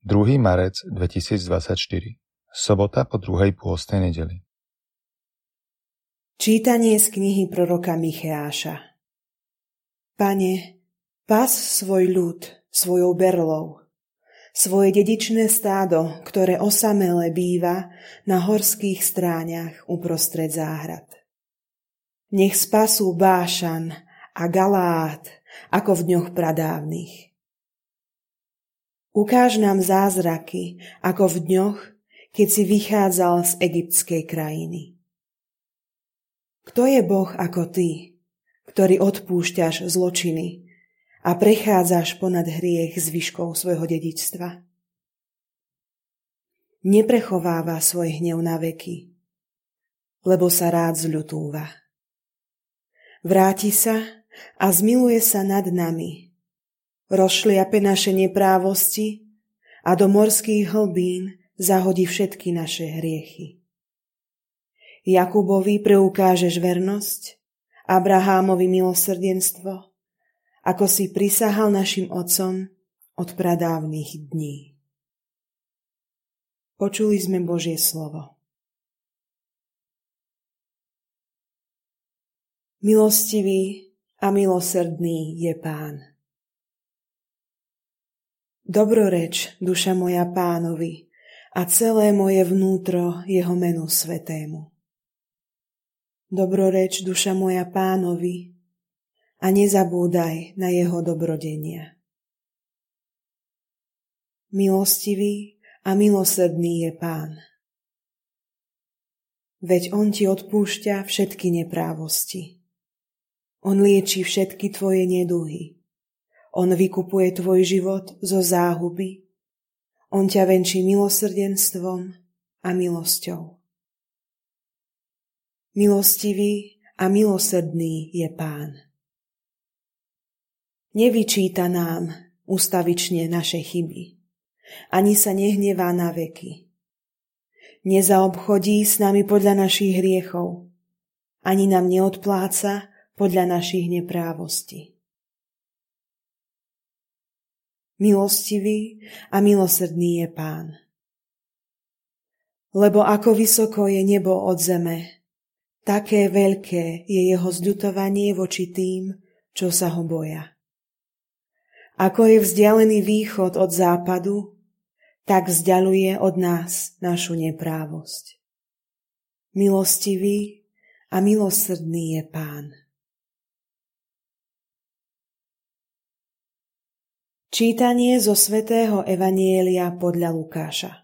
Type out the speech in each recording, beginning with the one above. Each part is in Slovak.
2. marec 2024 Sobota po druhej pôstnej nedeli Čítanie z knihy proroka Micheáša Pane, pas svoj ľud svojou berlou, svoje dedičné stádo, ktoré osamele býva na horských stráňach uprostred záhrad. Nech spasú Bášan a Galát ako v dňoch pradávnych Ukáž nám zázraky, ako v dňoch, keď si vychádzal z egyptskej krajiny. Kto je Boh ako ty, ktorý odpúšťaš zločiny a prechádzaš ponad hriech zvyškou svojho dedičstva? Neprechováva svoj hnev na veky, lebo sa rád zľutúva. Vráti sa a zmiluje sa nad nami, rozšliape naše neprávosti a do morských hlbín zahodí všetky naše hriechy. Jakubovi preukážeš vernosť, Abrahámovi milosrdenstvo, ako si prisahal našim otcom od pradávnych dní. Počuli sme Božie slovo. Milostivý a milosrdný je Pán. Dobroreč, duša moja pánovi, a celé moje vnútro jeho menu svetému. Dobroreč, duša moja pánovi, a nezabúdaj na jeho dobrodenia. Milostivý a milosrdný je pán. Veď on ti odpúšťa všetky neprávosti. On lieči všetky tvoje neduhy on vykupuje tvoj život zo záhuby. On ťa venčí milosrdenstvom a milosťou. Milostivý a milosrdný je Pán. Nevyčíta nám ustavične naše chyby, ani sa nehnevá na veky. Nezaobchodí s nami podľa našich hriechov, ani nám neodpláca podľa našich neprávostí milostivý a milosrdný je Pán. Lebo ako vysoko je nebo od zeme, také veľké je jeho zľutovanie voči tým, čo sa ho boja. Ako je vzdialený východ od západu, tak vzdialuje od nás našu neprávosť. Milostivý a milosrdný je Pán. Čítanie zo svätého Evanielia podľa Lukáša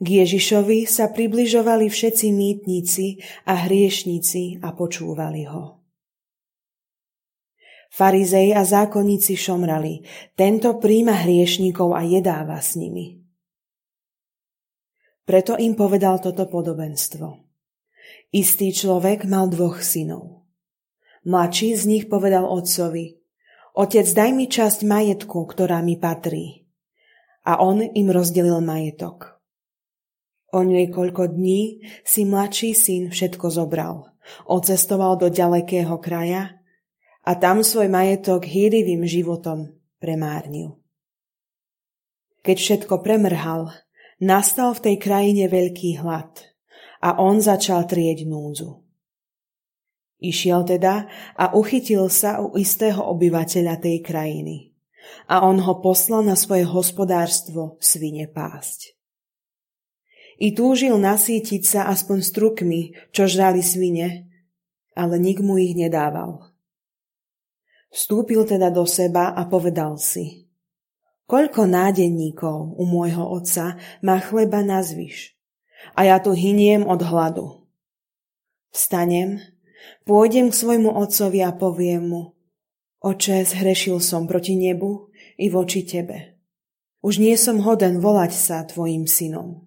K Ježišovi sa približovali všetci mýtnici a hriešnici a počúvali ho. Farizej a zákonníci šomrali, tento príjma hriešníkov a jedáva s nimi. Preto im povedal toto podobenstvo. Istý človek mal dvoch synov. Mladší z nich povedal otcovi – Otec, daj mi časť majetku, ktorá mi patrí. A on im rozdelil majetok. O niekoľko dní si mladší syn všetko zobral. Ocestoval do ďalekého kraja a tam svoj majetok hýrivým životom premárnil. Keď všetko premrhal, nastal v tej krajine veľký hlad a on začal trieť núdzu. Išiel teda a uchytil sa u istého obyvateľa tej krajiny. A on ho poslal na svoje hospodárstvo svine pásť. I túžil nasítiť sa aspoň strukmi, čo žrali svine, ale nik mu ich nedával. Vstúpil teda do seba a povedal si, koľko nádenníkov u môjho otca má chleba na zvyš, a ja tu hyniem od hladu. Vstanem Pôjdem k svojmu otcovi a poviem mu, Oče, zhrešil som proti nebu i voči tebe. Už nie som hoden volať sa tvojim synom.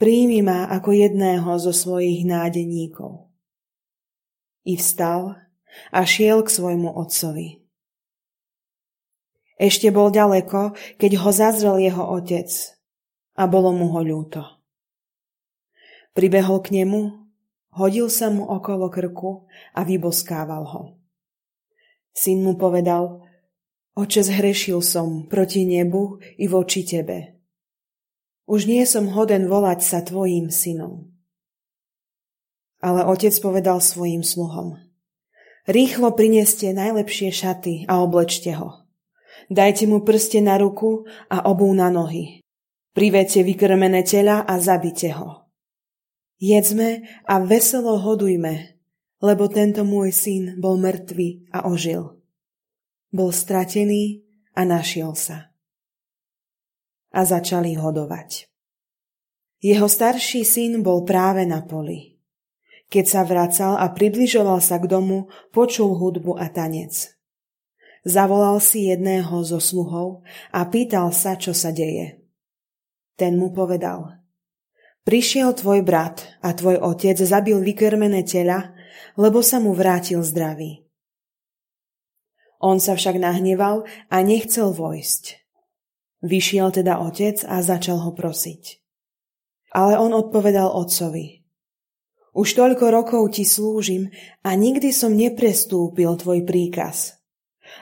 Príjmi ma ako jedného zo svojich nádeníkov. I vstal a šiel k svojmu otcovi. Ešte bol ďaleko, keď ho zazrel jeho otec a bolo mu ho ľúto. Pribehol k nemu Hodil sa mu okolo krku a vyboskával ho. Syn mu povedal, Oče, zhrešil som proti nebu i voči tebe. Už nie som hoden volať sa tvojim synom. Ale otec povedal svojim sluhom. Rýchlo prineste najlepšie šaty a oblečte ho. Dajte mu prste na ruku a obú na nohy. Privete vykrmené tela a zabite ho. Jedzme a veselo hodujme, lebo tento môj syn bol mŕtvý a ožil bol stratený a našiel sa. A začali hodovať. Jeho starší syn bol práve na poli. Keď sa vracal a približoval sa k domu, počul hudbu a tanec. Zavolal si jedného zo sluhov a pýtal sa, čo sa deje. Ten mu povedal, prišiel tvoj brat a tvoj otec zabil vykrmené tela, lebo sa mu vrátil zdravý. On sa však nahneval a nechcel vojsť. Vyšiel teda otec a začal ho prosiť. Ale on odpovedal otcovi. Už toľko rokov ti slúžim a nikdy som neprestúpil tvoj príkaz.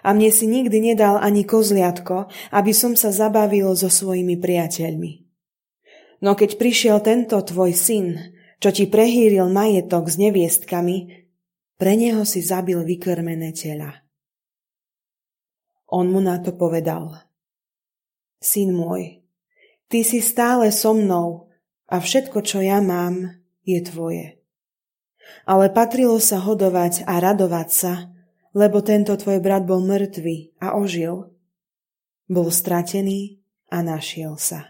A mne si nikdy nedal ani kozliatko, aby som sa zabavil so svojimi priateľmi. No keď prišiel tento tvoj syn, čo ti prehýril majetok s neviestkami, pre neho si zabil vykrmené tela. On mu na to povedal. Syn môj, ty si stále so mnou a všetko, čo ja mám, je tvoje. Ale patrilo sa hodovať a radovať sa, lebo tento tvoj brat bol mŕtvý a ožil. Bol stratený a našiel sa.